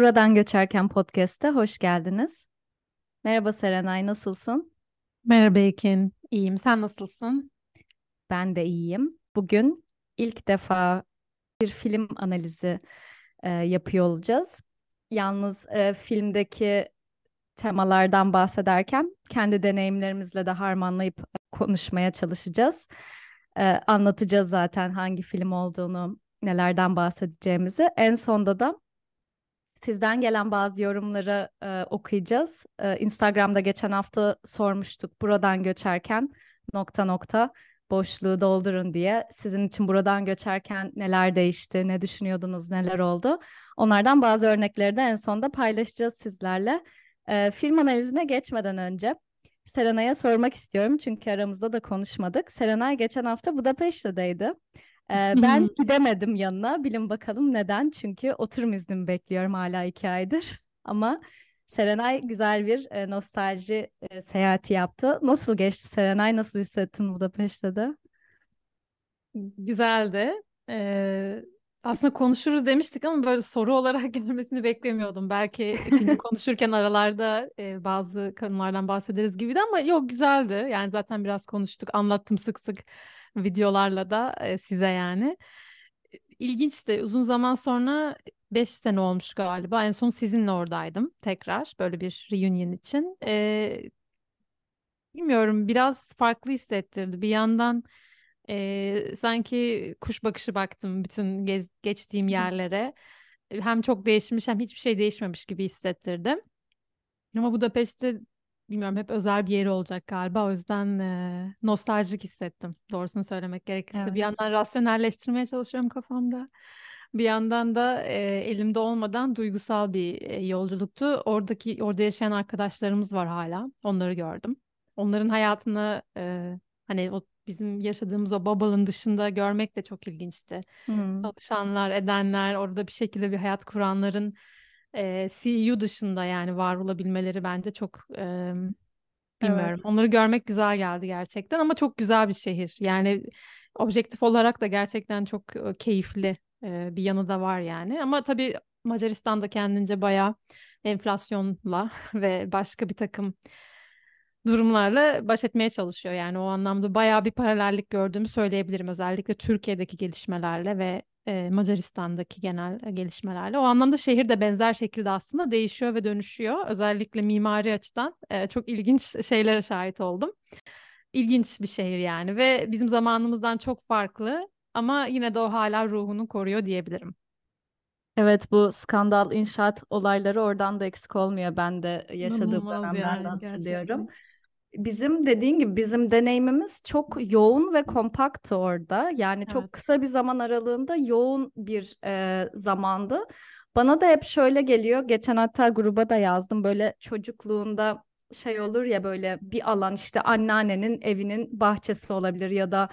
Buradan Göçerken Podcast'te hoş geldiniz. Merhaba Serenay, nasılsın? Merhaba Ekin, iyiyim. Sen nasılsın? Ben de iyiyim. Bugün ilk defa bir film analizi e, yapıyor olacağız. Yalnız e, filmdeki temalardan bahsederken kendi deneyimlerimizle de harmanlayıp konuşmaya çalışacağız. E, anlatacağız zaten hangi film olduğunu, nelerden bahsedeceğimizi. En sonda da Sizden gelen bazı yorumları e, okuyacağız. E, Instagram'da geçen hafta sormuştuk buradan göçerken nokta nokta boşluğu doldurun diye. Sizin için buradan göçerken neler değişti, ne düşünüyordunuz, neler oldu? Onlardan bazı örnekleri de en sonda paylaşacağız sizlerle. E, film analizine geçmeden önce Serenay'a sormak istiyorum çünkü aramızda da konuşmadık. Serenay geçen hafta Budapeşte'deydi. Ee, ben gidemedim yanına. Bilin bakalım neden? Çünkü oturum iznimi bekliyorum hala iki aydır. Ama Serenay güzel bir e, nostalji e, seyahati yaptı. Nasıl geçti Serenay? Nasıl hissettin Budapeşte de? Güzeldi. Ee, aslında konuşuruz demiştik ama böyle soru olarak gelmesini beklemiyordum. Belki film konuşurken aralarda e, bazı konulardan bahsederiz gibiydi ama yok güzeldi. Yani zaten biraz konuştuk, anlattım sık sık videolarla da e, size yani. İlginç de uzun zaman sonra 5 sene olmuş galiba. En son sizinle oradaydım tekrar böyle bir reunion için. E, bilmiyorum biraz farklı hissettirdi. Bir yandan e, sanki kuş bakışı baktım bütün gez, geçtiğim yerlere. Hem çok değişmiş hem hiçbir şey değişmemiş gibi hissettirdim. Ama Budapeşte bilmiyorum hep özel bir yeri olacak galiba. O yüzden e, nostaljik hissettim. Doğrusunu söylemek gerekirse. Evet. Bir yandan rasyonelleştirmeye çalışıyorum kafamda. Bir yandan da e, elimde olmadan duygusal bir e, yolculuktu. Oradaki orada yaşayan arkadaşlarımız var hala. Onları gördüm. Onların hayatını e, hani o bizim yaşadığımız o bubble'ın dışında görmek de çok ilginçti. Hmm. Çalışanlar, edenler, orada bir şekilde bir hayat kuranların e, CEU dışında yani var olabilmeleri bence çok e, bilmiyorum. Evet. Onları görmek güzel geldi gerçekten ama çok güzel bir şehir. Yani objektif olarak da gerçekten çok keyifli e, bir yanı da var yani. Ama tabii Macaristan da kendince bayağı enflasyonla ve başka bir takım durumlarla baş etmeye çalışıyor. Yani o anlamda bayağı bir paralellik gördüğümü söyleyebilirim. Özellikle Türkiye'deki gelişmelerle ve e, Macaristan'daki genel e, gelişmelerle. O anlamda şehir de benzer şekilde aslında değişiyor ve dönüşüyor. Özellikle mimari açıdan e, çok ilginç şeylere şahit oldum. İlginç bir şehir yani ve bizim zamanımızdan çok farklı ama yine de o hala ruhunu koruyor diyebilirim. Evet bu skandal inşaat olayları oradan da eksik olmuyor. Ben de yaşadığım dönemlerde yani, hatırlıyorum. Gerçekten bizim dediğin gibi bizim deneyimimiz çok yoğun ve kompaktı orada. Yani evet. çok kısa bir zaman aralığında yoğun bir e, zamandı. Bana da hep şöyle geliyor. Geçen hatta gruba da yazdım. Böyle çocukluğunda şey olur ya böyle bir alan işte anneannenin evinin bahçesi olabilir ya da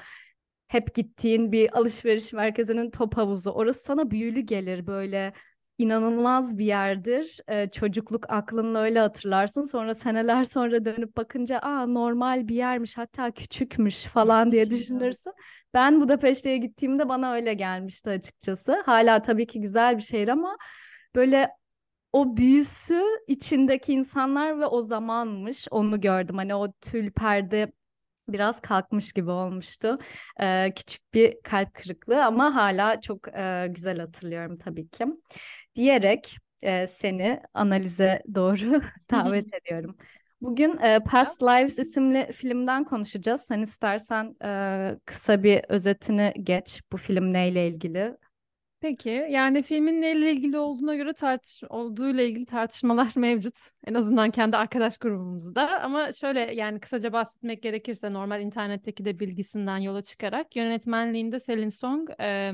hep gittiğin bir alışveriş merkezinin top havuzu. Orası sana büyülü gelir böyle inanılmaz bir yerdir. Ee, çocukluk aklınla öyle hatırlarsın. Sonra seneler sonra dönüp bakınca aa normal bir yermiş hatta küçükmüş falan diye düşünürsün. Ben Budapeşte'ye gittiğimde bana öyle gelmişti açıkçası. Hala tabii ki güzel bir şehir ama böyle o büyüsü içindeki insanlar ve o zamanmış onu gördüm. Hani o tül perde biraz kalkmış gibi olmuştu. Ee, küçük bir kalp kırıklığı ama hala çok e, güzel hatırlıyorum tabii ki. Diyerek e, seni analize doğru davet ediyorum. Bugün e, Past Lives isimli filmden konuşacağız. Sen istersen e, kısa bir özetini geç. Bu film neyle ilgili? Peki yani filmin neyle ilgili olduğuna göre tartış olduğuyla ilgili tartışmalar mevcut. En azından kendi arkadaş grubumuzda. Ama şöyle yani kısaca bahsetmek gerekirse normal internetteki de bilgisinden yola çıkarak yönetmenliğinde Selin Song e,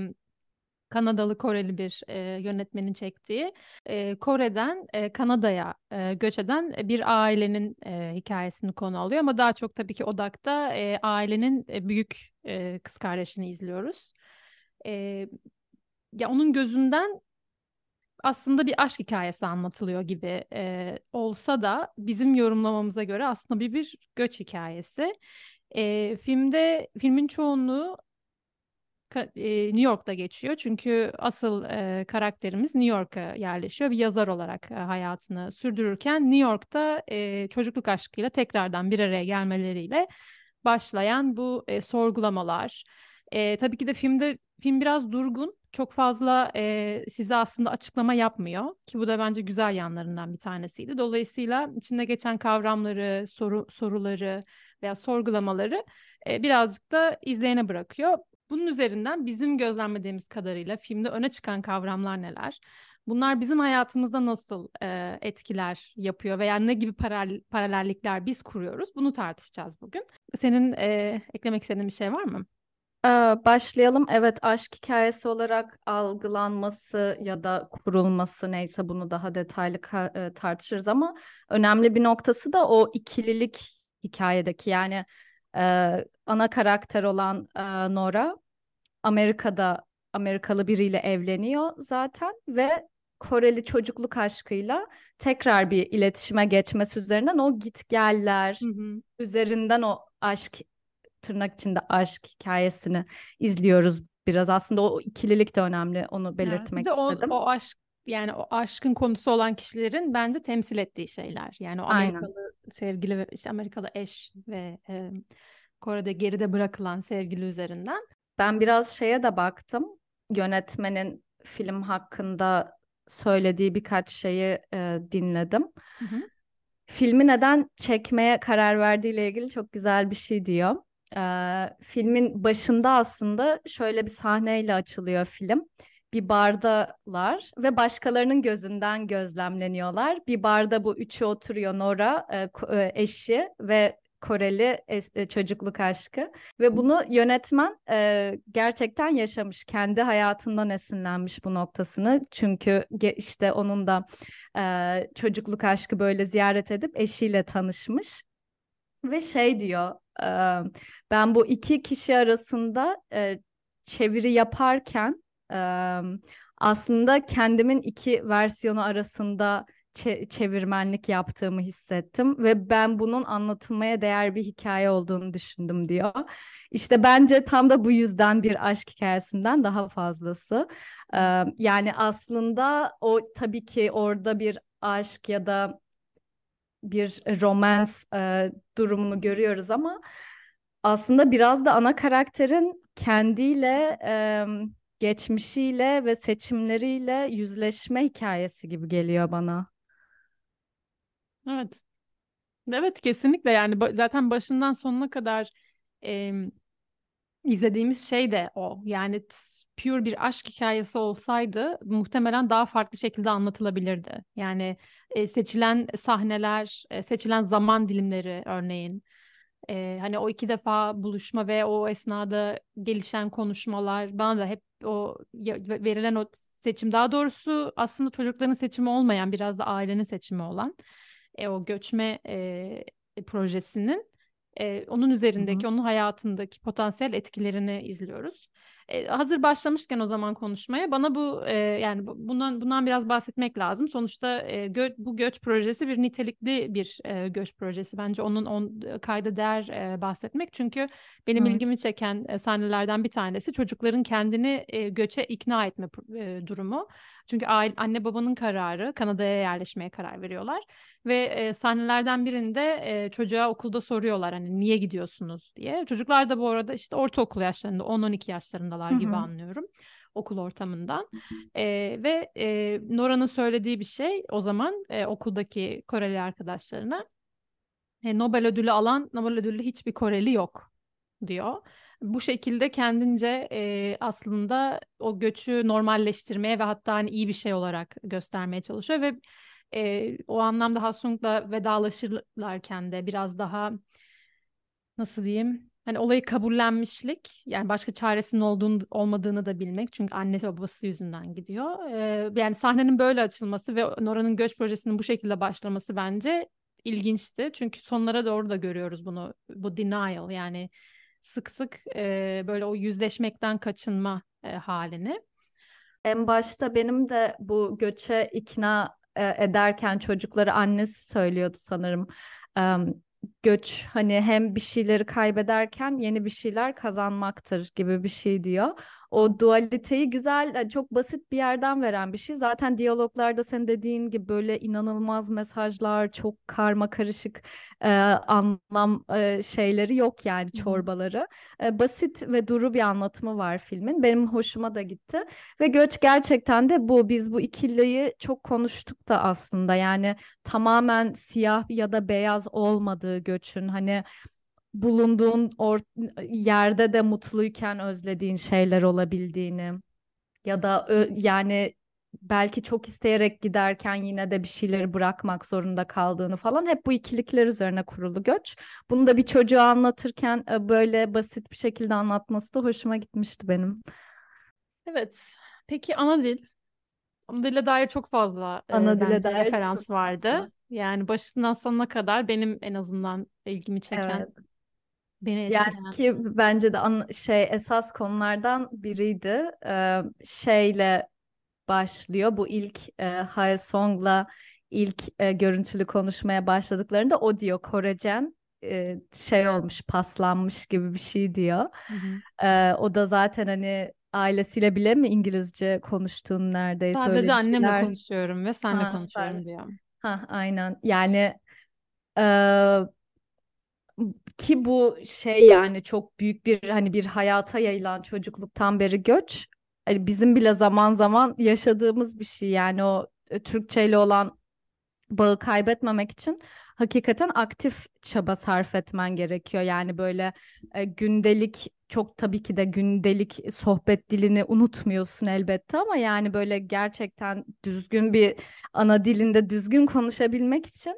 Kanadalı Koreli bir e, yönetmenin çektiği e, Kore'den e, Kanada'ya e, göç eden bir ailenin e, hikayesini konu alıyor ama daha çok tabii ki odakta e, ailenin e, büyük e, kız kardeşini izliyoruz. E, ya onun gözünden aslında bir aşk hikayesi anlatılıyor gibi e, olsa da bizim yorumlamamıza göre aslında bir bir göç hikayesi. E, filmde filmin çoğunluğu New York'ta geçiyor. Çünkü asıl e, karakterimiz New York'a yerleşiyor. Bir yazar olarak e, hayatını sürdürürken New York'ta e, çocukluk aşkıyla tekrardan bir araya gelmeleriyle başlayan bu e, sorgulamalar. E, tabii ki de filmde film biraz durgun. Çok fazla e, size aslında açıklama yapmıyor ki bu da bence güzel yanlarından bir tanesiydi. Dolayısıyla içinde geçen kavramları, soru soruları veya sorgulamaları e, birazcık da izleyene bırakıyor. Bunun üzerinden bizim gözlemlediğimiz kadarıyla filmde öne çıkan kavramlar neler? Bunlar bizim hayatımızda nasıl e, etkiler yapıyor veya ne gibi paralel, paralellikler biz kuruyoruz? Bunu tartışacağız bugün. Senin e, eklemek istediğin bir şey var mı? Ee, başlayalım. Evet, aşk hikayesi olarak algılanması ya da kurulması neyse bunu daha detaylı e, tartışırız ama önemli bir noktası da o ikililik hikayedeki yani e, ana karakter olan e, Nora Amerika'da Amerikalı biriyle evleniyor zaten ve Koreli çocukluk aşkıyla tekrar bir iletişime geçmesi üzerinden o gitgeller hı hı. üzerinden o aşk tırnak içinde aşk hikayesini izliyoruz biraz. Aslında o ikililik de önemli onu belirtmek evet, istedim. O, o aşk yani o aşkın konusu olan kişilerin bence temsil ettiği şeyler. Yani o Amerikalı Aynen. sevgili ve işte Amerikalı eş ve e, Kore'de geride bırakılan sevgili üzerinden. Ben biraz şeye de baktım. Yönetmenin film hakkında söylediği birkaç şeyi e, dinledim. Hı hı. Filmi neden çekmeye karar verdiğiyle ilgili çok güzel bir şey diyor. E, filmin başında aslında şöyle bir sahneyle açılıyor film. Bir bardalar ve başkalarının gözünden gözlemleniyorlar. Bir barda bu üçü oturuyor Nora, e, eşi ve Koreli e, çocukluk aşkı ve bunu yönetmen e, gerçekten yaşamış kendi hayatından esinlenmiş bu noktasını çünkü işte onun da e, çocukluk aşkı böyle ziyaret edip eşiyle tanışmış ve şey diyor ben bu iki kişi arasında çeviri yaparken aslında kendimin iki versiyonu arasında çevirmenlik yaptığımı hissettim ve ben bunun anlatılmaya değer bir hikaye olduğunu düşündüm diyor. İşte bence tam da bu yüzden bir aşk hikayesinden daha fazlası. Yani aslında o tabii ki orada bir aşk ya da bir romans e, durumunu görüyoruz ama aslında biraz da ana karakterin kendiyle e, geçmişiyle ve seçimleriyle yüzleşme hikayesi gibi geliyor bana. Evet. Evet kesinlikle yani zaten başından sonuna kadar e, izlediğimiz şey de o. Yani pure bir aşk hikayesi olsaydı muhtemelen daha farklı şekilde anlatılabilirdi. Yani e, seçilen sahneler, e, seçilen zaman dilimleri örneğin. E, hani o iki defa buluşma ve o esnada gelişen konuşmalar bana da hep o verilen o seçim daha doğrusu aslında çocukların seçimi olmayan biraz da ailenin seçimi olan e, o göçme e, projesinin e, onun üzerindeki, Hı-hı. onun hayatındaki potansiyel etkilerini izliyoruz. E, hazır başlamışken o zaman konuşmaya bana bu e, yani bundan bundan biraz bahsetmek lazım. Sonuçta e, gö bu göç projesi bir nitelikli bir e, göç projesi. Bence onun on, kayda değer e, bahsetmek. Çünkü benim Hı. ilgimi çeken e, sahnelerden bir tanesi çocukların kendini e, göçe ikna etme e, durumu. Çünkü aile, anne babanın kararı Kanada'ya yerleşmeye karar veriyorlar ve e, sahnelerden birinde e, çocuğa okulda soruyorlar hani niye gidiyorsunuz diye. Çocuklar da bu arada işte ortaokul yaşlarında 10-12 Hı-hı. gibi anlıyorum okul ortamından. E, ve e, Nora'nın söylediği bir şey o zaman e, okuldaki Koreli arkadaşlarına e, Nobel ödülü alan Nobel ödüllü hiçbir Koreli yok diyor. Bu şekilde kendince e, aslında o göçü normalleştirmeye ve hatta hani iyi bir şey olarak göstermeye çalışıyor ve e, o anlamda Hasung'la vedalaşırlarken de biraz daha nasıl diyeyim hani olayı kabullenmişlik yani başka çaresinin olduğunu olmadığını da bilmek çünkü annesi babası yüzünden gidiyor. Ee, yani sahnenin böyle açılması ve Nora'nın göç projesinin bu şekilde başlaması bence ilginçti. Çünkü sonlara doğru da görüyoruz bunu bu denial yani sık sık e, böyle o yüzleşmekten kaçınma e, halini. En başta benim de bu göçe ikna e, ederken çocukları annesi söylüyordu sanırım. E, göç hani hem bir şeyleri kaybederken yeni bir şeyler kazanmaktır gibi bir şey diyor. o dualiteyi güzel, çok basit bir yerden veren bir şey. Zaten diyaloglarda senin dediğin gibi böyle inanılmaz mesajlar, çok karma karışık e, anlam e, şeyleri yok yani çorbaları. E, basit ve duru bir anlatımı var filmin. Benim hoşuma da gitti. Ve göç gerçekten de bu. Biz bu ikiliyi çok konuştuk da aslında. Yani tamamen siyah ya da beyaz olmadığı göçün hani bulunduğun or- yerde de mutluyken özlediğin şeyler olabildiğini ya da yani belki çok isteyerek giderken yine de bir şeyleri bırakmak zorunda kaldığını falan hep bu ikilikler üzerine kurulu göç. Bunu da bir çocuğa anlatırken e, böyle basit bir şekilde anlatması da hoşuma gitmişti benim. Evet. Peki ana dil? Ana dile dair çok fazla e, ana dile dair referans vardı. Fazla. Yani başından sonuna kadar benim en azından ilgimi çeken evet. Beni etkileyen. Yani ki bence de an, şey esas konulardan biriydi. Ee, şeyle başlıyor. Bu ilk e, Hae Song'la ilk e, görüntülü konuşmaya başladıklarında o diyor Korecen e, şey olmuş paslanmış gibi bir şey diyor. Hı hı. E, o da zaten hani ailesiyle bile mi İngilizce konuştuğun neredeyse Sadece öyle annemle şeyler. konuşuyorum ve seninle ha, konuşuyorum sen... diyor. Ha, aynen. Yani e, ki bu şey yani çok büyük bir hani bir hayata yayılan çocukluktan beri göç hani bizim bile zaman zaman yaşadığımız bir şey. Yani o e, Türkçe ile olan bağı kaybetmemek için hakikaten aktif çaba sarf etmen gerekiyor. Yani böyle e, gündelik çok tabii ki de gündelik sohbet dilini unutmuyorsun elbette ama yani böyle gerçekten düzgün bir ana dilinde düzgün konuşabilmek için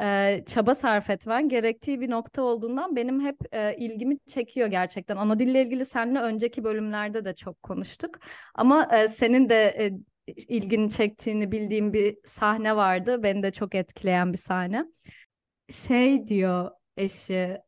e, çaba sarf etmen gerektiği bir nokta olduğundan benim hep e, ilgimi çekiyor gerçekten. Ana dille ilgili seninle önceki bölümlerde de çok konuştuk. Ama e, senin de e, ilgini çektiğini bildiğim bir sahne vardı. Beni de çok etkileyen bir sahne. Şey diyor eşi,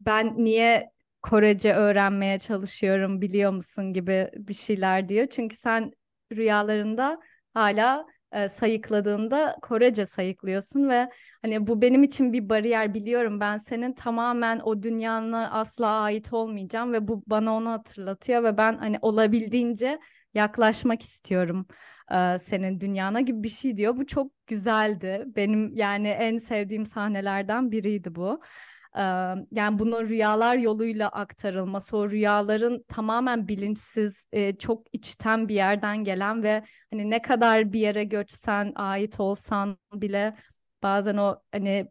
ben niye Korece öğrenmeye çalışıyorum biliyor musun gibi bir şeyler diyor. Çünkü sen rüyalarında hala e, sayıkladığında Korece sayıklıyorsun ve hani bu benim için bir bariyer biliyorum. Ben senin tamamen o dünyana asla ait olmayacağım ve bu bana onu hatırlatıyor ve ben hani olabildiğince yaklaşmak istiyorum e, senin dünyana gibi bir şey diyor. Bu çok güzeldi. Benim yani en sevdiğim sahnelerden biriydi bu yani bunun rüyalar yoluyla aktarılması, o rüyaların tamamen bilinçsiz, çok içten bir yerden gelen ve hani ne kadar bir yere göçsen, ait olsan bile bazen o hani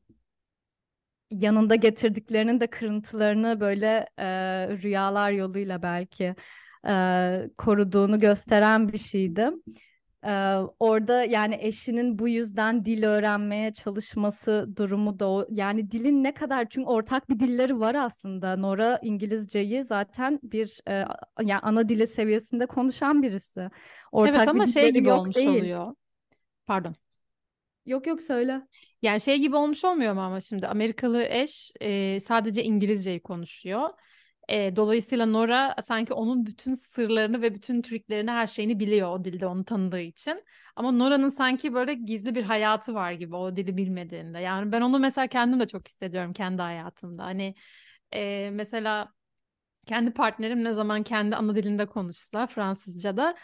yanında getirdiklerinin de kırıntılarını böyle e, rüyalar yoluyla belki e, koruduğunu gösteren bir şeydi. Ee, orada yani eşinin bu yüzden dil öğrenmeye çalışması durumu da o. Yani dilin ne kadar çünkü ortak bir dilleri var aslında. Nora İngilizceyi zaten bir e, yani ana dili seviyesinde konuşan birisi. Ortak evet ama şey gibi olmuş değil. oluyor. Pardon. Yok yok söyle. Yani şey gibi olmuş olmuyor mu ama şimdi Amerikalı eş e, sadece İngilizceyi konuşuyor. E, dolayısıyla Nora sanki onun bütün sırlarını ve bütün triklerini her şeyini biliyor o dilde onu tanıdığı için. Ama Nora'nın sanki böyle gizli bir hayatı var gibi o dili bilmediğinde. Yani ben onu mesela kendim de çok hissediyorum kendi hayatımda. Hani e, mesela kendi partnerim ne zaman kendi ana dilinde konuşsa Fransızca'da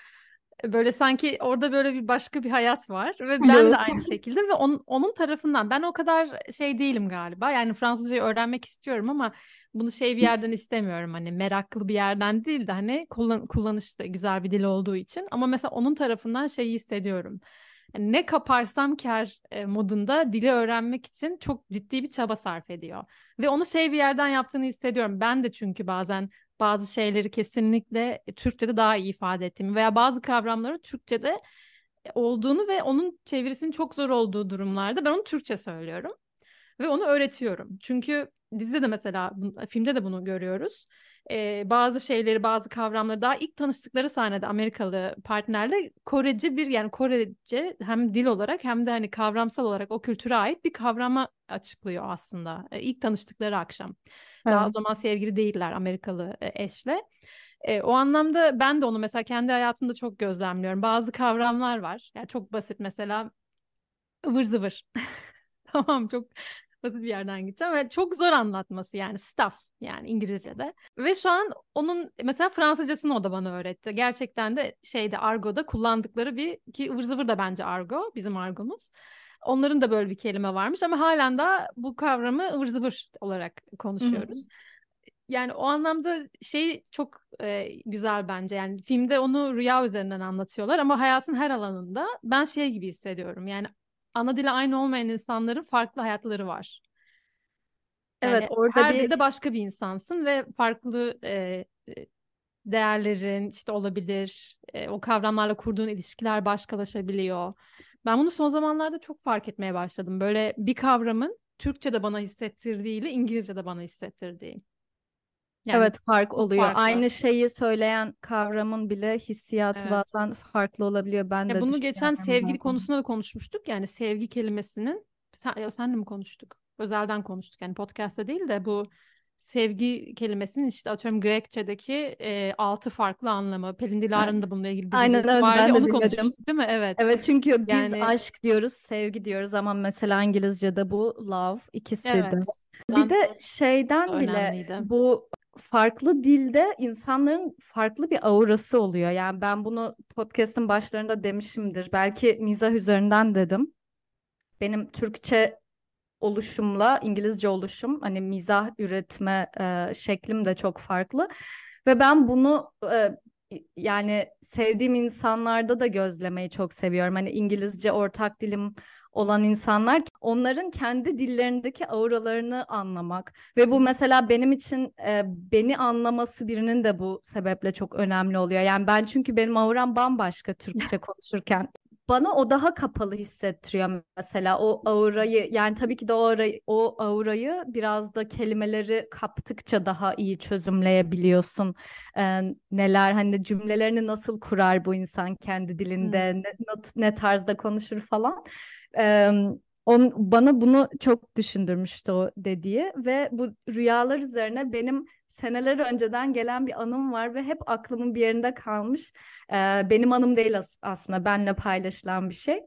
böyle sanki orada böyle bir başka bir hayat var ve ben de aynı şekilde ve on, onun tarafından ben o kadar şey değilim galiba. Yani Fransızcayı öğrenmek istiyorum ama bunu şey bir yerden istemiyorum. Hani meraklı bir yerden değil de hani kullan, kullanışlı güzel bir dil olduğu için. Ama mesela onun tarafından şeyi hissediyorum. Yani ne kaparsam kar e, modunda dili öğrenmek için çok ciddi bir çaba sarf ediyor. Ve onu şey bir yerden yaptığını hissediyorum. Ben de çünkü bazen bazı şeyleri kesinlikle Türkçe'de daha iyi ifade ettiğimi veya bazı kavramları Türkçe'de olduğunu ve onun çevirisinin çok zor olduğu durumlarda ben onu Türkçe söylüyorum ve onu öğretiyorum. Çünkü dizide de mesela filmde de bunu görüyoruz. Ee, bazı şeyleri, bazı kavramları daha ilk tanıştıkları sahnede Amerikalı partnerle Korece bir yani Korece hem dil olarak hem de hani kavramsal olarak o kültüre ait bir kavrama açıklıyor aslında. Ee, ilk tanıştıkları akşam. Daha o zaman sevgili değiller Amerikalı e, eşle. E, o anlamda ben de onu mesela kendi hayatımda çok gözlemliyorum. Bazı kavramlar var. Yani çok basit mesela ıvır zıvır. tamam çok Basit bir yerden gideceğim ve çok zor anlatması yani stuff yani İngilizce'de. Ve şu an onun mesela Fransızcasını o da bana öğretti. Gerçekten de şeyde argoda kullandıkları bir ki ıvır zıvır da bence argo bizim argomuz. Onların da böyle bir kelime varmış ama halen daha bu kavramı ıvır zıvır olarak konuşuyoruz. Hı-hı. Yani o anlamda şey çok e, güzel bence. Yani filmde onu rüya üzerinden anlatıyorlar ama hayatın her alanında ben şey gibi hissediyorum. Yani ana dili aynı olmayan insanların farklı hayatları var. Yani evet orada her bir... dilde başka bir insansın ve farklı e, değerlerin işte olabilir. E, o kavramlarla kurduğun ilişkiler başkalaşabiliyor. Ben bunu son zamanlarda çok fark etmeye başladım. Böyle bir kavramın Türkçe'de bana hissettirdiğiyle İngilizce'de bana hissettirdiği. Yani evet fark oluyor. Farklı. Aynı şeyi söyleyen kavramın bile hissiyatı evet. bazen farklı olabiliyor. Ben ya de bunu geçen sevgili bazen. konusunda da konuşmuştuk. Yani sevgi kelimesinin sen, senle mi konuştuk? Özelden konuştuk. Yani podcast'ta değil de bu sevgi kelimesinin işte atıyorum Grekçedeki e, altı farklı anlamı. Pelin Dilara'nın da bununla ilgili bir Aynen evet, vardı. Ben de Onu dinledim. konuşmuştuk değil mi? Evet. Evet çünkü biz yani... aşk diyoruz, sevgi diyoruz ama mesela İngilizce'de bu love ikisi evet. de. Bir de şeyden bile önemliydi. bu farklı dilde insanların farklı bir aurası oluyor. Yani ben bunu podcast'ın başlarında demişimdir. Belki mizah üzerinden dedim. Benim Türkçe oluşumla İngilizce oluşum hani mizah üretme e, şeklim de çok farklı. Ve ben bunu e, yani sevdiğim insanlarda da gözlemeyi çok seviyorum. Hani İngilizce ortak dilim olan insanlar onların kendi dillerindeki auralarını anlamak ve bu mesela benim için e, beni anlaması birinin de bu sebeple çok önemli oluyor. Yani ben çünkü benim auram bambaşka Türkçe konuşurken bana o daha kapalı hissettiriyor mesela o aurayı yani tabii ki de o aurayı, o aurayı biraz da kelimeleri kaptıkça daha iyi çözümleyebiliyorsun. Ee, neler hani cümlelerini nasıl kurar bu insan kendi dilinde hmm. ne, ne tarzda konuşur falan. Ee, on, bana bunu çok düşündürmüştü o dediği ve bu rüyalar üzerine benim seneler önceden gelen bir anım var ve hep aklımın bir yerinde kalmış. Ee, benim anım değil as- aslında benle paylaşılan bir şey.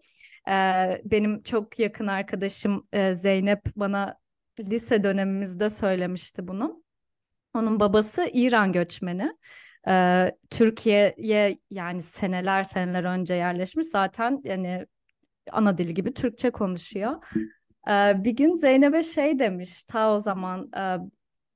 Ee, benim çok yakın arkadaşım e, Zeynep bana lise dönemimizde söylemişti bunu. Onun babası İran göçmeni. Ee, Türkiye'ye yani seneler seneler önce yerleşmiş zaten yani ana dili gibi Türkçe konuşuyor. Ee, bir gün Zeynep'e şey demiş ta o zaman e,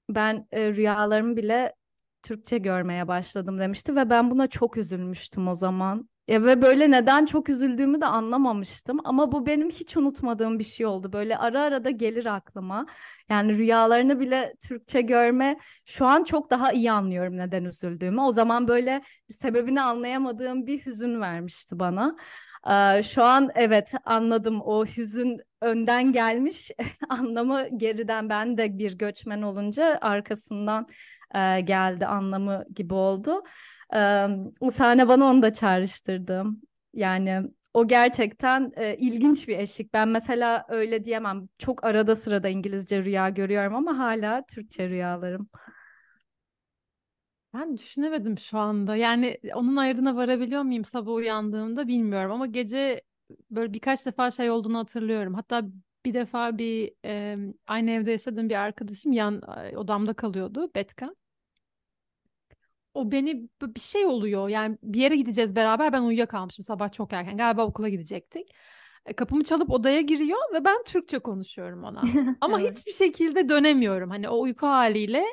ben e, rüyalarımı bile Türkçe görmeye başladım demişti ve ben buna çok üzülmüştüm o zaman. Ya ve böyle neden çok üzüldüğümü de anlamamıştım ama bu benim hiç unutmadığım bir şey oldu. Böyle ara ara da gelir aklıma. Yani rüyalarını bile Türkçe görme şu an çok daha iyi anlıyorum neden üzüldüğümü. O zaman böyle sebebini anlayamadığım bir hüzün vermişti bana. Ee, şu an evet anladım o hüzün önden gelmiş anlamı geriden ben de bir göçmen olunca arkasından e, geldi anlamı gibi oldu. E, o sahne bana onu da çağrıştırdı. Yani o gerçekten e, ilginç bir eşlik. Ben mesela öyle diyemem. Çok arada sırada İngilizce rüya görüyorum ama hala Türkçe rüyalarım. Ben düşünemedim şu anda. Yani onun ayırdına varabiliyor muyum sabah uyandığımda bilmiyorum ama gece böyle birkaç defa şey olduğunu hatırlıyorum. Hatta bir defa bir e, aynı evde yaşadığım bir arkadaşım yan odamda kalıyordu Betka. O beni bir şey oluyor yani bir yere gideceğiz beraber ben uyuyakalmışım sabah çok erken galiba okula gidecektik. E, kapımı çalıp odaya giriyor ve ben Türkçe konuşuyorum ona. Ama hiçbir şekilde dönemiyorum. Hani o uyku haliyle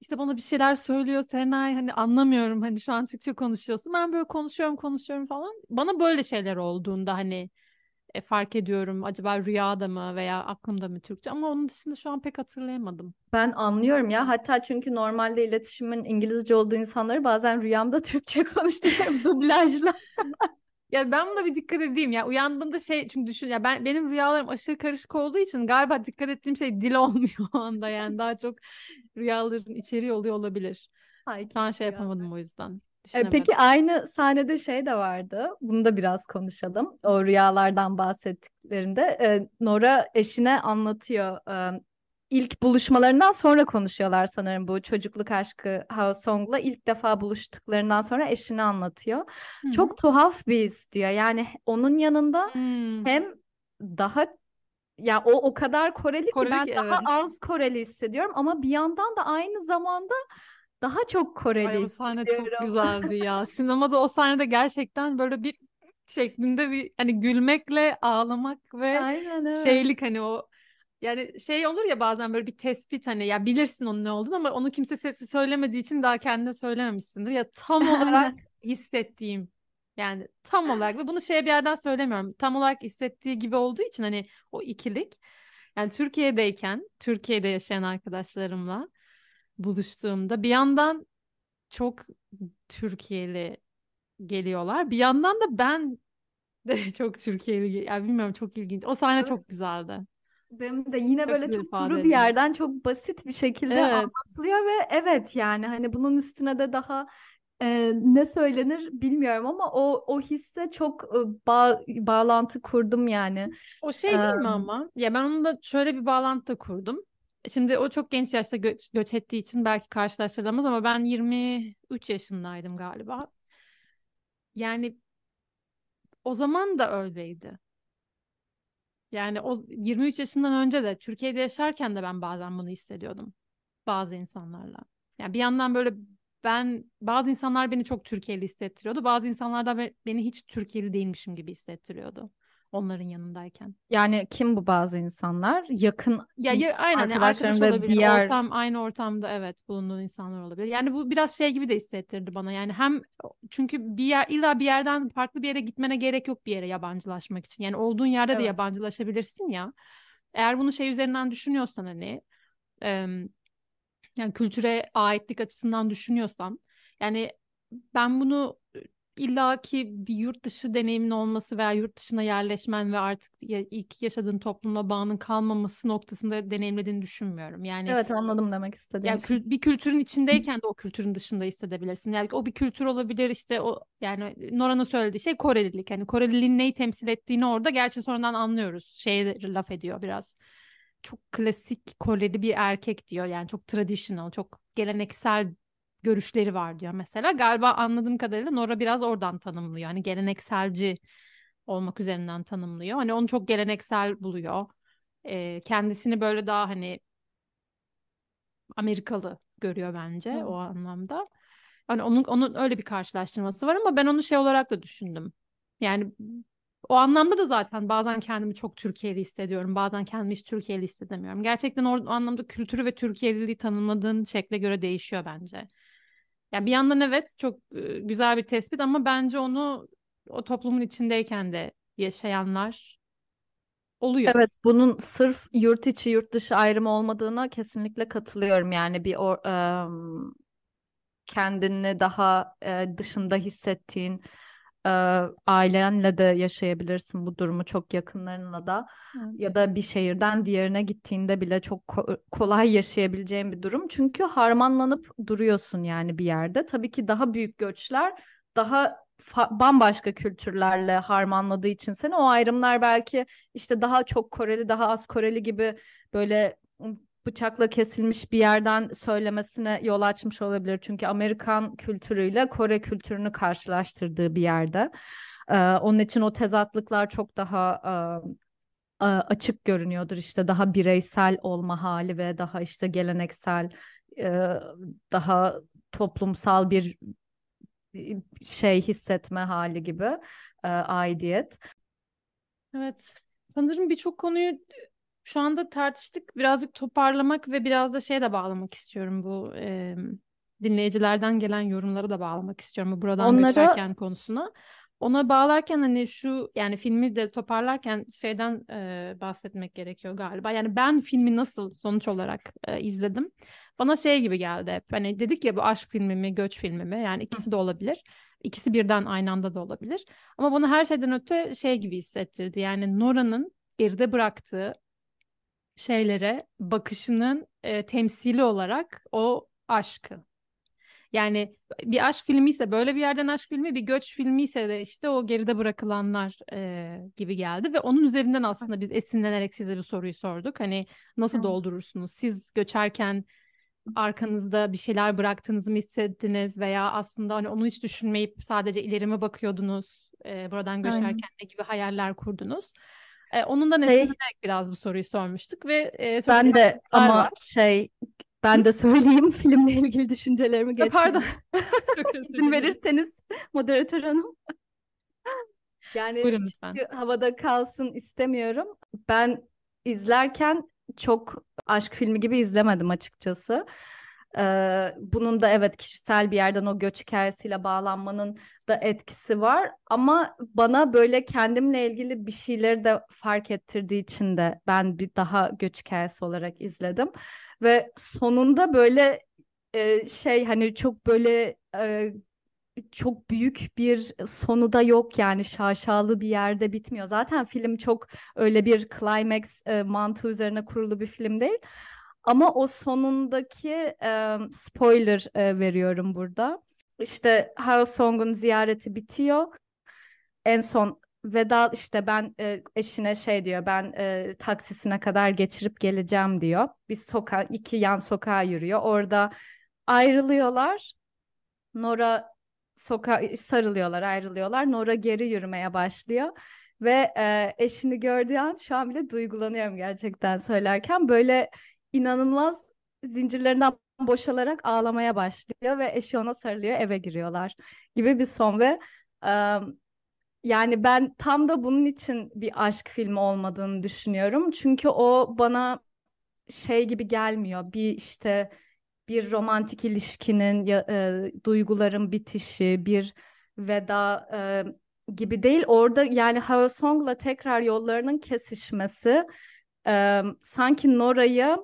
işte bana bir şeyler söylüyor Serenay hani anlamıyorum hani şu an Türkçe konuşuyorsun. Ben böyle konuşuyorum konuşuyorum falan. Bana böyle şeyler olduğunda hani e, fark ediyorum acaba rüyada mı veya aklımda mı Türkçe ama onun dışında şu an pek hatırlayamadım. Ben anlıyorum ya hatta çünkü normalde iletişimin İngilizce olduğu insanları bazen rüyamda Türkçe konuşturuyorum dublajla. Ya ben buna bir dikkat edeyim ya. Uyandığımda şey çünkü düşün ya ben benim rüyalarım aşırı karışık olduğu için galiba dikkat ettiğim şey dil olmuyor o anda yani daha çok rüyaların içeriği oluyor olabilir. Ay, Şu an şey yapamadım o yüzden. E, peki aynı sahnede şey de vardı. Bunu da biraz konuşalım. O rüyalardan bahsettiklerinde e, Nora eşine anlatıyor. E, ilk buluşmalarından sonra konuşuyorlar sanırım bu çocukluk aşkı How Song'la ilk defa buluştuklarından sonra eşini anlatıyor. Hı-hı. Çok tuhaf bir his diyor. Yani onun yanında hmm. hem daha ya o o kadar Koreli, Koreli ki ben ki, daha evet. az Koreli hissediyorum ama bir yandan da aynı zamanda daha çok Koreli Ay, o sahne çok güzeldi ya. Sinemada o sahnede gerçekten böyle bir şeklinde bir hani gülmekle ağlamak ve Aynen, evet. şeylik hani o yani şey olur ya bazen böyle bir tespit hani ya bilirsin onun ne olduğunu ama onu kimse sesi söylemediği için daha kendine söylememişsindir. Ya tam olarak hissettiğim yani tam olarak ve bunu şey bir yerden söylemiyorum. Tam olarak hissettiği gibi olduğu için hani o ikilik. Yani Türkiye'deyken Türkiye'de yaşayan arkadaşlarımla buluştuğumda bir yandan çok Türkiye'li geliyorlar. Bir yandan da ben de çok Türkiye'li yani bilmiyorum çok ilginç. O sahne evet. çok güzeldi. Benim de yine çok böyle çok duru bir yerden çok basit bir şekilde evet. anlatılıyor ve evet yani hani bunun üstüne de daha e, ne söylenir bilmiyorum ama o o hisse çok e, bağ, bağlantı kurdum yani. O şey değil mi ama? Ya ben onunla şöyle bir bağlantı da kurdum. Şimdi o çok genç yaşta göç, göç ettiği için belki karşılaştırılamaz ama ben 23 yaşındaydım galiba. Yani o zaman da öyleydi. Yani o 23 yaşından önce de Türkiye'de yaşarken de ben bazen bunu hissediyordum bazı insanlarla. Yani bir yandan böyle ben bazı insanlar beni çok Türkiye'li hissettiriyordu. Bazı insanlar da beni hiç Türkiye'li değilmişim gibi hissettiriyordu onların yanındayken. Yani kim bu bazı insanlar? Yakın ya, ya aynen arkadaşlarım arkadaş olabilir. Diğer... Ortam aynı ortamda evet bulunduğun insanlar olabilir. Yani bu biraz şey gibi de hissettirdi bana. Yani hem çünkü bir yer illa bir yerden farklı bir yere gitmene gerek yok bir yere yabancılaşmak için. Yani olduğun yerde evet. de yabancılaşabilirsin ya. Eğer bunu şey üzerinden düşünüyorsan hani e, yani kültüre aitlik açısından düşünüyorsan yani ben bunu illa ki bir yurt dışı deneyimin olması veya yurt dışına yerleşmen ve artık ilk yaşadığın toplumla bağının kalmaması noktasında deneyimlediğini düşünmüyorum. Yani Evet anladım demek istediğim. Yani kül- bir kültürün içindeyken de o kültürün dışında hissedebilirsin. Yani o bir kültür olabilir işte o yani Nora'nın söylediği şey Korelilik. Hani Koreliliğin neyi temsil ettiğini orada gerçi sonradan anlıyoruz. Şey laf ediyor biraz. Çok klasik Koreli bir erkek diyor. Yani çok traditional, çok geleneksel görüşleri var diyor mesela. Galiba anladığım kadarıyla Nora biraz oradan tanımlıyor. Hani gelenekselci olmak üzerinden tanımlıyor. Hani onu çok geleneksel buluyor. Ee, kendisini böyle daha hani Amerikalı görüyor bence evet. o anlamda. Hani onun onun öyle bir karşılaştırması var ama ben onu şey olarak da düşündüm. Yani o anlamda da zaten bazen kendimi çok Türkiye'li hissediyorum. Bazen kendimi hiç Türkiye'li hissedemiyorum. Gerçekten o, o anlamda kültürü ve Türkiye'liliği tanımladığın şekle göre değişiyor bence. Yani bir yandan evet çok güzel bir tespit ama bence onu o toplumun içindeyken de yaşayanlar oluyor. Evet, bunun sırf yurt içi yurt dışı ayrımı olmadığına kesinlikle katılıyorum. Yani bir o, um, kendini daha e, dışında hissettiğin e, ailenle de yaşayabilirsin bu durumu çok yakınlarınla da evet. ya da bir şehirden diğerine gittiğinde bile çok ko- kolay yaşayabileceğin bir durum. Çünkü harmanlanıp duruyorsun yani bir yerde. Tabii ki daha büyük göçler daha bambaşka kültürlerle harmanladığı için seni o ayrımlar belki işte daha çok Koreli daha az Koreli gibi böyle bıçakla kesilmiş bir yerden söylemesine yol açmış olabilir. Çünkü Amerikan kültürüyle Kore kültürünü karşılaştırdığı bir yerde. Ee, onun için o tezatlıklar çok daha e, açık görünüyordur. İşte daha bireysel olma hali ve daha işte geleneksel, e, daha toplumsal bir şey hissetme hali gibi e, aidiyet. Evet. Sanırım birçok konuyu şu anda tartıştık. Birazcık toparlamak ve biraz da şeye de bağlamak istiyorum bu e, dinleyicilerden gelen yorumları da bağlamak istiyorum bu buradan Onlara... göçerken konusuna. Ona bağlarken hani şu yani filmi de toparlarken şeyden e, bahsetmek gerekiyor galiba. Yani ben filmi nasıl sonuç olarak e, izledim. Bana şey gibi geldi hep. Hani dedik ya bu aşk filmi mi, göç filmi mi? Yani ikisi de olabilir. İkisi birden aynı anda da olabilir. Ama bana her şeyden öte şey gibi hissettirdi. Yani Nora'nın geride bıraktığı şeylere bakışının e, temsili olarak o aşkı. Yani bir aşk filmi ise böyle bir yerden aşk filmi, bir göç filmi ise de işte o geride bırakılanlar e, gibi geldi ve onun üzerinden aslında biz esinlenerek size bir soruyu sorduk. Hani nasıl doldurursunuz? Siz göçerken arkanızda bir şeyler bıraktığınızı mı hissettiniz veya aslında hani onu hiç düşünmeyip sadece ilerime bakıyordunuz? E, buradan göçerken Aynen. ne gibi hayaller kurdunuz? E, onun da Şey- esinlenerek biraz bu soruyu sormuştuk ve e, Ben de ama var. şey ben de söyleyeyim filmle ilgili düşüncelerimi geçmeden. Pardon. İzin verirseniz moderatör hanım. Yani Buyurun lütfen. havada kalsın istemiyorum. Ben izlerken çok aşk filmi gibi izlemedim açıkçası. Ee, bunun da evet kişisel bir yerden o göç hikayesiyle bağlanmanın da etkisi var. Ama bana böyle kendimle ilgili bir şeyleri de fark ettirdiği için de ben bir daha göç hikayesi olarak izledim. Ve sonunda böyle e, şey hani çok böyle e, çok büyük bir sonu da yok yani şaşalı bir yerde bitmiyor. Zaten film çok öyle bir climax e, mantığı üzerine kurulu bir film değil. Ama o sonundaki e, spoiler e, veriyorum burada. İşte Hao Song'un ziyareti bitiyor. En son veda işte ben e, eşine şey diyor ben e, taksisine kadar geçirip geleceğim diyor. Bir sokağa iki yan sokağa yürüyor. Orada ayrılıyorlar. Nora sokağa sarılıyorlar, ayrılıyorlar. Nora geri yürümeye başlıyor ve e, eşini gördüğü an şu an bile duygulanıyorum gerçekten söylerken böyle inanılmaz zincirlerinden boşalarak ağlamaya başlıyor ve eşi ona sarılıyor, eve giriyorlar gibi bir son ve e, yani ben tam da bunun için bir aşk filmi olmadığını düşünüyorum. Çünkü o bana şey gibi gelmiyor. Bir işte bir romantik ilişkinin e, duyguların bitişi, bir veda e, gibi değil. Orada yani Hao Song'la tekrar yollarının kesişmesi e, sanki Nora'yı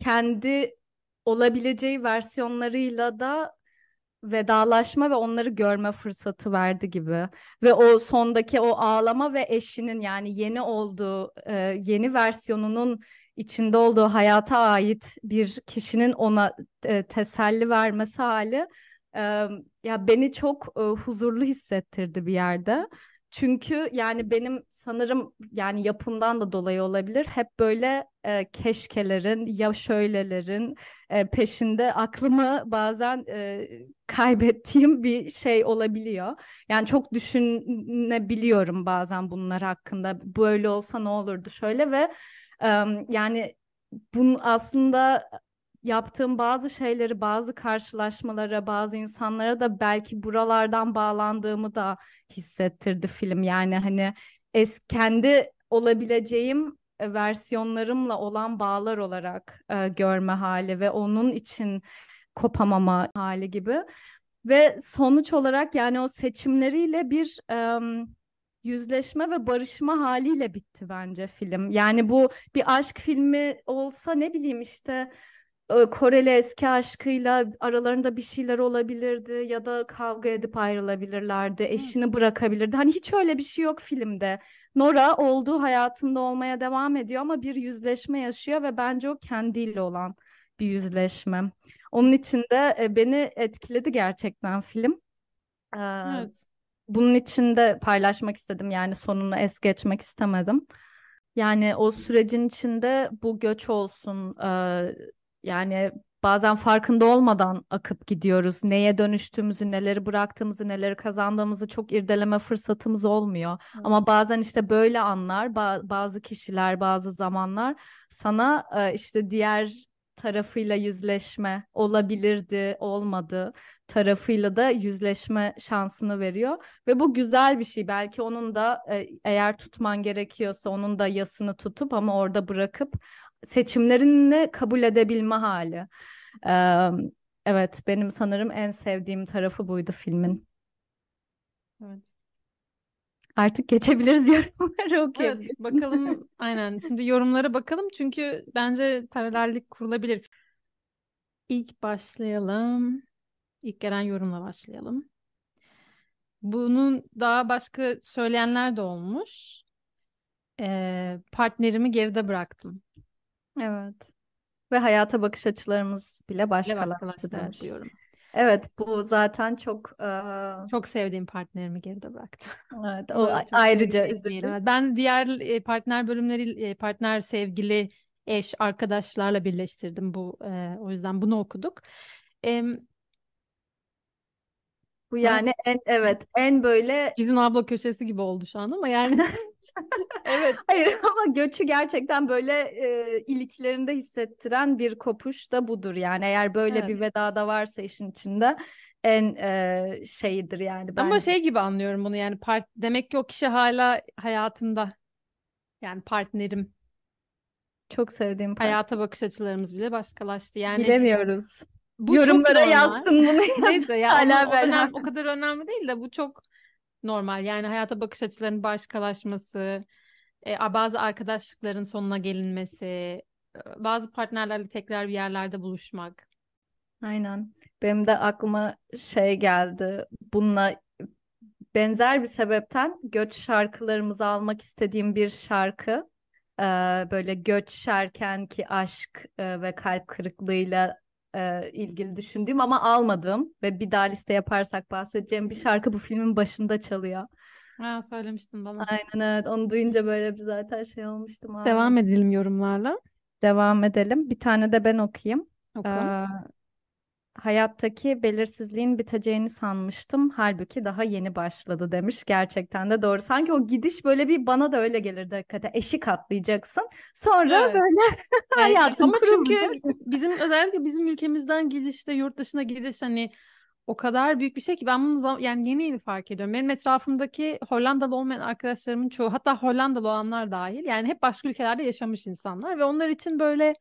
kendi olabileceği versiyonlarıyla da vedalaşma ve onları görme fırsatı verdi gibi. Ve o sondaki o ağlama ve eşinin yani yeni olduğu, e, yeni versiyonunun içinde olduğu hayata ait bir kişinin ona e, teselli vermesi hali e, ya beni çok huzurlu hissettirdi bir yerde. Çünkü yani benim sanırım yani yapımdan da dolayı olabilir. Hep böyle e, keşkelerin ya şöylelerin e, peşinde aklımı bazen e, kaybettiğim bir şey olabiliyor. Yani çok düşünebiliyorum bazen bunlar hakkında. Böyle olsa ne olurdu şöyle ve e, yani bunun aslında yaptığım bazı şeyleri, bazı karşılaşmalara, bazı insanlara da belki buralardan bağlandığımı da hissettirdi film. Yani hani es kendi olabileceğim e, versiyonlarımla olan bağlar olarak e, görme hali ve onun için kopamama hali gibi. Ve sonuç olarak yani o seçimleriyle bir e, yüzleşme ve barışma haliyle bitti bence film. Yani bu bir aşk filmi olsa ne bileyim işte Koreli eski aşkıyla aralarında bir şeyler olabilirdi ya da kavga edip ayrılabilirlerdi, eşini bırakabilirdi. Hani hiç öyle bir şey yok filmde. Nora olduğu hayatında olmaya devam ediyor ama bir yüzleşme yaşıyor ve bence o kendiyle olan bir yüzleşme. Onun için de beni etkiledi gerçekten film. Evet. Bunun için de paylaşmak istedim yani sonunu es geçmek istemedim. Yani o sürecin içinde bu göç olsun, yani bazen farkında olmadan akıp gidiyoruz. Neye dönüştüğümüzü, neleri bıraktığımızı, neleri kazandığımızı çok irdeleme fırsatımız olmuyor. Evet. Ama bazen işte böyle anlar, bazı kişiler, bazı zamanlar sana işte diğer tarafıyla yüzleşme olabilirdi, olmadı tarafıyla da yüzleşme şansını veriyor ve bu güzel bir şey. Belki onun da eğer tutman gerekiyorsa onun da yasını tutup ama orada bırakıp seçimlerini kabul edebilme hali. Ee, evet, benim sanırım en sevdiğim tarafı buydu filmin. Evet. Artık geçebiliriz yorumlara okuyabiliriz. Evet, bakalım aynen. Şimdi yorumlara bakalım çünkü bence paralellik kurulabilir. İlk başlayalım. İlk gelen yorumla başlayalım. Bunun daha başka söyleyenler de olmuş. Ee, partnerimi geride bıraktım. Evet. Ve hayata bakış açılarımız bile başkalaştı demiş. diyorum. Evet, bu zaten çok eee, Çok sevdiğim partnerimi geride bıraktım. evet, o çok ayrıca üzüldüm. Evet, Ben diğer e, partner bölümleri, e, partner, sevgili, eş, arkadaşlarla birleştirdim bu. e, o yüzden bunu okuduk. Em, Bu ben yani en evet en böyle Gizin abla köşesi gibi oldu şu an ama yani evet. Hayır ama göçü gerçekten böyle e, iliklerinde hissettiren bir kopuş da budur yani. Eğer böyle evet. bir veda da varsa işin içinde en e, şeyidir yani. Bence. Ama şey gibi anlıyorum bunu yani part demek ki o kişi hala hayatında. Yani partnerim. Çok sevdiğim partner. Hayata bakış açılarımız bile başkalaştı. Yani bilemiyoruz. Bu Yorumlara yazsın bunu. Neyse ya hala o, önem, o kadar önemli değil de bu çok normal. Yani hayata bakış açılarının başkalaşması, e, bazı arkadaşlıkların sonuna gelinmesi, e, bazı partnerlerle tekrar bir yerlerde buluşmak. Aynen. Benim de aklıma şey geldi. Bununla benzer bir sebepten göç şarkılarımızı almak istediğim bir şarkı. Ee, böyle göç şerken ki aşk e, ve kalp kırıklığıyla e, ilgili düşündüğüm ama almadığım ve bir daha liste yaparsak bahsedeceğim bir şarkı bu filmin başında çalıyor. Ha, söylemiştin bana. Aynen evet. Onu duyunca böyle bir zaten şey olmuştum. Abi. Devam edelim yorumlarla. Devam edelim. Bir tane de ben okuyayım. Oku. Ee, hayattaki belirsizliğin biteceğini sanmıştım. Halbuki daha yeni başladı demiş. Gerçekten de doğru. Sanki o gidiş böyle bir bana da öyle gelirdi hakikaten. Eşik atlayacaksın. Sonra evet. böyle hayatın Ama çünkü bizim özellikle bizim ülkemizden gidişte yurt dışına gidiş hani o kadar büyük bir şey ki ben bunu yani yeni yeni fark ediyorum. Benim etrafımdaki Hollandalı olmayan arkadaşlarımın çoğu hatta Hollandalı olanlar dahil yani hep başka ülkelerde yaşamış insanlar ve onlar için böyle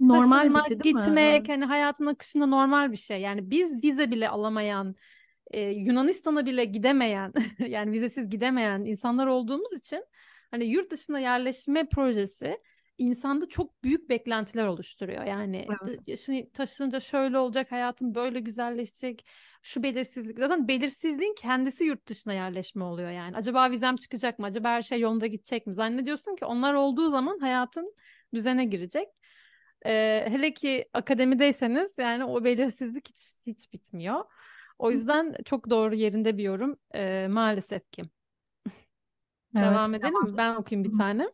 normal Taşınmak, bir şey değil gitmek mi? hani hayatın akışında normal bir şey. Yani biz vize bile alamayan, e, Yunanistan'a bile gidemeyen, yani vizesiz gidemeyen insanlar olduğumuz için hani yurt dışına yerleşme projesi insanda çok büyük beklentiler oluşturuyor. Yani evet. taşınınca şöyle olacak, hayatın böyle güzelleşecek, şu belirsizlik. Zaten belirsizliğin kendisi yurt dışına yerleşme oluyor yani. Acaba vizem çıkacak mı? Acaba her şey yolunda gidecek mi? Zannediyorsun ki onlar olduğu zaman hayatın düzene girecek. Ee, hele ki akademideyseniz yani o belirsizlik hiç hiç bitmiyor. O yüzden çok doğru yerinde bir yorum ee, maalesef ki. Evet, devam edelim tamam. mi? Ben okuyayım bir tane.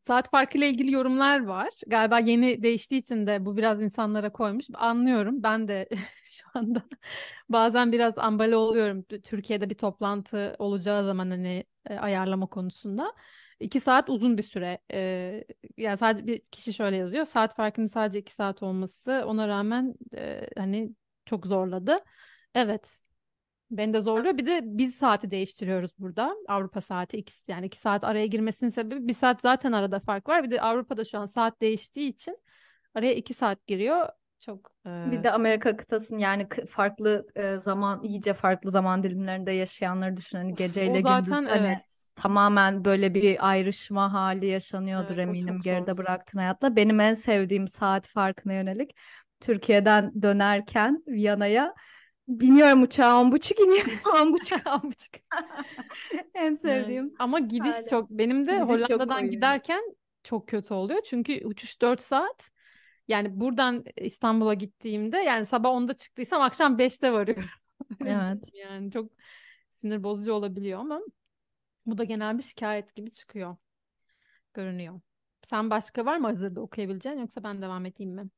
Saat farkı ile ilgili yorumlar var. Galiba yeni değiştiği için de bu biraz insanlara koymuş. Anlıyorum. Ben de şu anda bazen biraz ambale oluyorum. Türkiye'de bir toplantı olacağı zaman hani e, ayarlama konusunda. İki saat uzun bir süre. Ee, yani sadece bir kişi şöyle yazıyor. Saat farkının sadece iki saat olması ona rağmen e, hani çok zorladı. Evet. Beni de zorluyor. Bir de biz saati değiştiriyoruz burada. Avrupa saati ikisi yani iki saat araya girmesinin sebebi bir saat zaten arada fark var. Bir de Avrupa'da şu an saat değiştiği için araya iki saat giriyor. Çok e... bir de Amerika kıtasının yani farklı e, zaman iyice farklı zaman dilimlerinde yaşayanları düşün. Hani geceyle o zaten, gündüz hani evet tamamen böyle bir ayrışma hali yaşanıyordur evet, eminim geride bıraktığın hayatla. Benim en sevdiğim saat farkına yönelik Türkiye'den dönerken Viyana'ya biniyorum uçağa on buçuk iniyorum on buçuk on buçuk. en sevdiğim. Evet. Ama gidiş hali. çok benim de gidiş Hollanda'dan giderken çok kötü oluyor. Çünkü uçuş 4 saat. Yani buradan İstanbul'a gittiğimde yani sabah 10'da çıktıysam akşam 5'te varıyorum. evet. Yani çok sinir bozucu olabiliyor ama bu da genel bir şikayet gibi çıkıyor. Görünüyor. Sen başka var mı hazırda okuyabileceğin yoksa ben devam edeyim mi?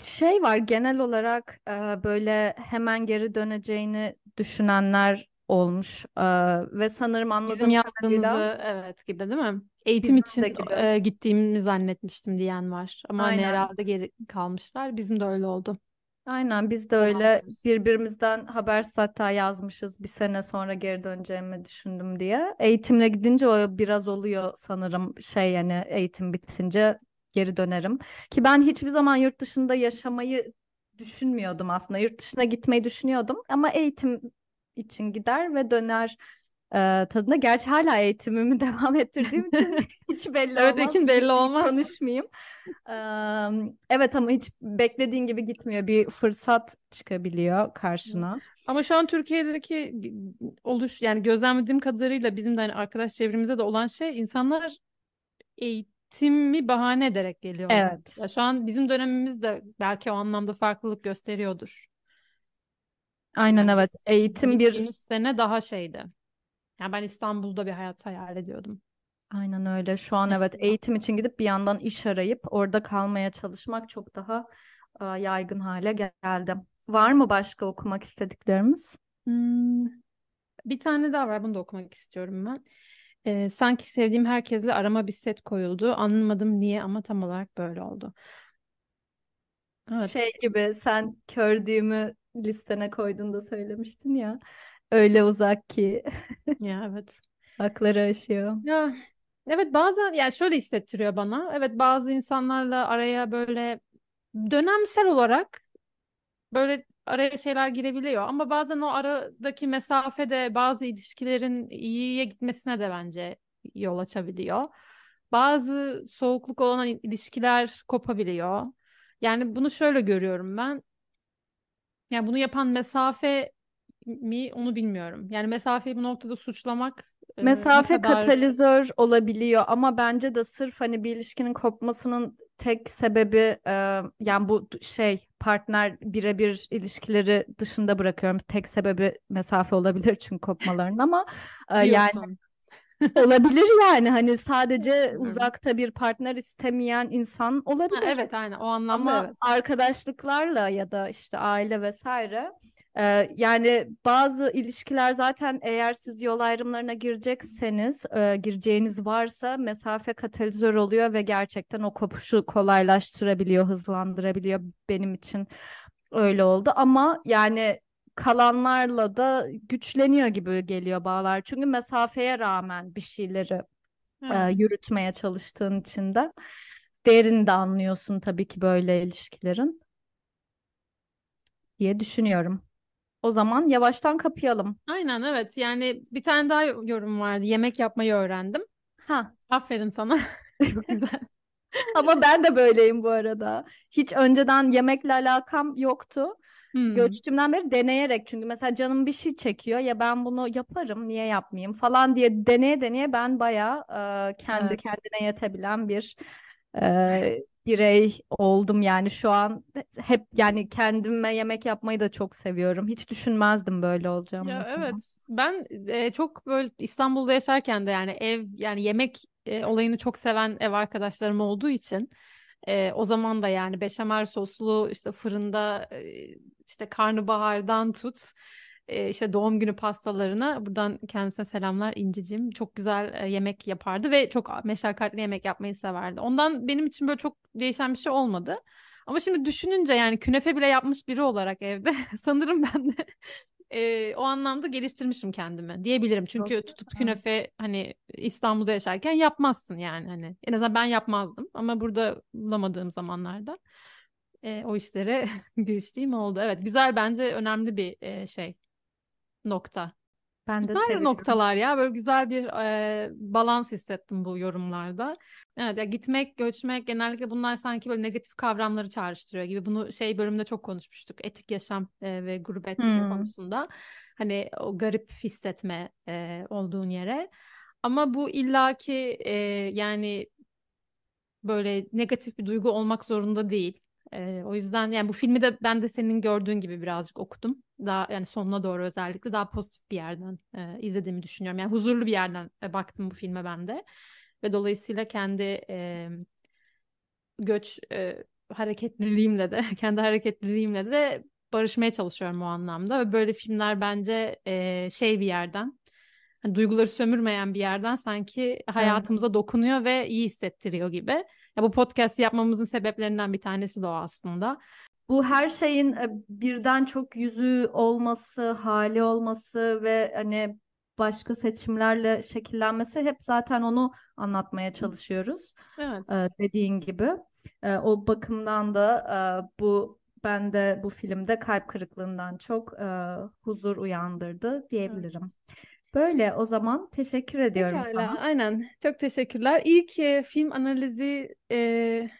Şey var genel olarak böyle hemen geri döneceğini düşünenler olmuş ve sanırım anladığım Bizim yazdığımızı kadarıyla... evet gibi değil mi? Eğitim Bizim için gittiğimi zannetmiştim diyen var ama hani herhalde geri kalmışlar. Bizim de öyle oldu. Aynen biz de öyle birbirimizden habersiz hatta yazmışız bir sene sonra geri döneceğimi düşündüm diye. Eğitimle gidince o biraz oluyor sanırım şey yani eğitim bitince geri dönerim. Ki ben hiçbir zaman yurt dışında yaşamayı düşünmüyordum aslında. Yurt dışına gitmeyi düşünüyordum ama eğitim için gider ve döner e, tadında. Gerçi hala eğitimimi devam ettirdiğim için hiç belli olmaz. Evet belli olmaz. Konuşmayayım. E, evet ama hiç beklediğin gibi gitmiyor. Bir fırsat çıkabiliyor karşına. Ama şu an Türkiye'deki oluş yani gözlemlediğim kadarıyla bizim de hani arkadaş çevremizde de olan şey insanlar eğitimi bahane ederek geliyorlar. Evet. Ya şu an bizim dönemimiz de belki o anlamda farklılık gösteriyordur. Aynen yani evet. Eğitim bir sene daha şeydi. Yani ben İstanbul'da bir hayat hayal ediyordum. Aynen öyle. Şu an evet eğitim için gidip bir yandan iş arayıp orada kalmaya çalışmak çok daha e, yaygın hale geldi. Var mı başka okumak istediklerimiz? Hmm, bir tane daha var. Bunu da okumak istiyorum ben. Ee, sanki sevdiğim herkesle arama bir set koyuldu. Anlamadım niye ama tam olarak böyle oldu. Evet. Şey gibi sen kördüğümü listene koyduğunda söylemiştin ya. Öyle uzak ki. ya evet. Hakları aşıyor. Ya evet bazen yani şöyle hissettiriyor bana. Evet bazı insanlarla araya böyle dönemsel olarak böyle araya şeyler girebiliyor ama bazen o aradaki mesafe de bazı ilişkilerin iyiye gitmesine de bence yol açabiliyor. Bazı soğukluk olan ilişkiler kopabiliyor. Yani bunu şöyle görüyorum ben. Yani bunu yapan mesafe mi onu bilmiyorum. Yani mesafeyi bu noktada suçlamak Mesafe kadar... katalizör olabiliyor ama bence de sırf hani bir ilişkinin kopmasının tek sebebi e, yani bu şey partner birebir ilişkileri dışında bırakıyorum. Tek sebebi mesafe olabilir çünkü kopmaların ama e, yani olabilir yani hani sadece uzakta bir partner istemeyen insan olabilir. Ha, evet aynen o anlamda Ama evet. arkadaşlıklarla ya da işte aile vesaire e, yani bazı ilişkiler zaten eğer siz yol ayrımlarına girecekseniz e, gireceğiniz varsa mesafe katalizör oluyor ve gerçekten o kopuşu kolaylaştırabiliyor, hızlandırabiliyor benim için öyle oldu ama yani kalanlarla da güçleniyor gibi geliyor bağlar. Çünkü mesafeye rağmen bir şeyleri evet. e, yürütmeye çalıştığın için de değerini de anlıyorsun tabii ki böyle ilişkilerin diye düşünüyorum. O zaman yavaştan kapayalım. Aynen evet. Yani bir tane daha yorum vardı. Yemek yapmayı öğrendim. Ha. Aferin sana. Çok güzel. Ama ben de böyleyim bu arada. Hiç önceden yemekle alakam yoktu. Hmm. Göçtüğümden beri deneyerek çünkü mesela canım bir şey çekiyor ya ben bunu yaparım niye yapmayayım falan diye deneye deneye ben bayağı e, kendi evet. kendine yetebilen bir e, birey oldum yani şu an hep yani kendime yemek yapmayı da çok seviyorum. Hiç düşünmezdim böyle olacağım ya mesela. Evet ben e, çok böyle İstanbul'da yaşarken de yani ev yani yemek e, olayını çok seven ev arkadaşlarım olduğu için e, o zaman da yani beşamel soslu işte fırında e, işte karnabahardan tut e, işte doğum günü pastalarına buradan kendisine selamlar İncicim. Çok güzel e, yemek yapardı ve çok meşakkatli yemek yapmayı severdi. Ondan benim için böyle çok değişen bir şey olmadı. Ama şimdi düşününce yani künefe bile yapmış biri olarak evde sanırım ben de e, o anlamda geliştirmişim kendimi diyebilirim. Çünkü Çok tutup künefe hani İstanbul'da yaşarken yapmazsın yani hani en azından ben yapmazdım ama burada bulamadığım zamanlarda e, o işlere giriştiğim oldu. Evet güzel bence önemli bir e, şey nokta. Ben de seviyorum. noktalar ya böyle güzel bir e, balans hissettim bu yorumlarda. Evet ya gitmek, göçmek genellikle bunlar sanki böyle negatif kavramları çağrıştırıyor gibi. Bunu şey bölümde çok konuşmuştuk. Etik yaşam e, ve gurbet hmm. konusunda. Hani o garip hissetme e, olduğun yere. Ama bu illaki e, yani böyle negatif bir duygu olmak zorunda değil. E, o yüzden yani bu filmi de ben de senin gördüğün gibi birazcık okudum. Daha yani sonuna doğru özellikle daha pozitif bir yerden e, izlediğimi düşünüyorum. Yani huzurlu bir yerden e, baktım bu filme ben de. Ve dolayısıyla kendi e, göç e, hareketliliğimle de kendi hareketliliğimle de barışmaya çalışıyorum o anlamda. Ve böyle filmler bence e, şey bir yerden hani duyguları sömürmeyen bir yerden sanki hayatımıza dokunuyor ve iyi hissettiriyor gibi. Ya bu podcast yapmamızın sebeplerinden bir tanesi de o aslında. Bu her şeyin e, birden çok yüzü olması, hali olması ve hani başka seçimlerle şekillenmesi hep zaten onu anlatmaya çalışıyoruz. Evet. Ee, dediğin gibi. Ee, o bakımdan da e, bu ben de bu filmde kalp kırıklığından çok e, huzur uyandırdı diyebilirim. Evet. Böyle o zaman teşekkür ediyorum Pekala, sana. Aynen. Çok teşekkürler. İlk e, film analizi e,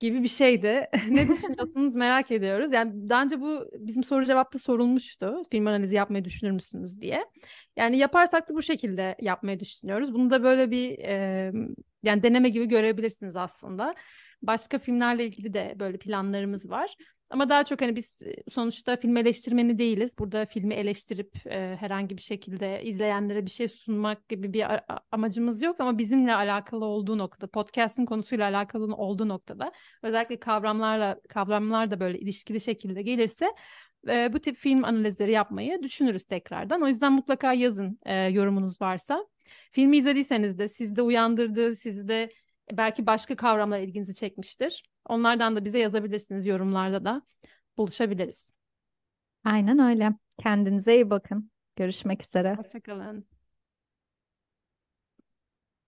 gibi bir şeydi. ne düşünüyorsunuz merak ediyoruz. Yani daha önce bu bizim soru cevapta sorulmuştu. Film analizi yapmayı düşünür müsünüz diye. Yani yaparsak da bu şekilde yapmayı düşünüyoruz. Bunu da böyle bir e, yani deneme gibi görebilirsiniz aslında. Başka filmlerle ilgili de böyle planlarımız var. Ama daha çok hani biz sonuçta film eleştirmeni değiliz. Burada filmi eleştirip e, herhangi bir şekilde izleyenlere bir şey sunmak gibi bir amacımız yok ama bizimle alakalı olduğu noktada, podcast'in konusuyla alakalı olduğu noktada özellikle kavramlarla kavramlar da böyle ilişkili şekilde gelirse e, bu tip film analizleri yapmayı düşünürüz tekrardan. O yüzden mutlaka yazın e, yorumunuz varsa. Filmi izlediyseniz de sizde uyandırdığı, sizde belki başka kavramlar ilginizi çekmiştir. Onlardan da bize yazabilirsiniz yorumlarda da buluşabiliriz. Aynen öyle. Kendinize iyi bakın. Görüşmek üzere. Hoşçakalın.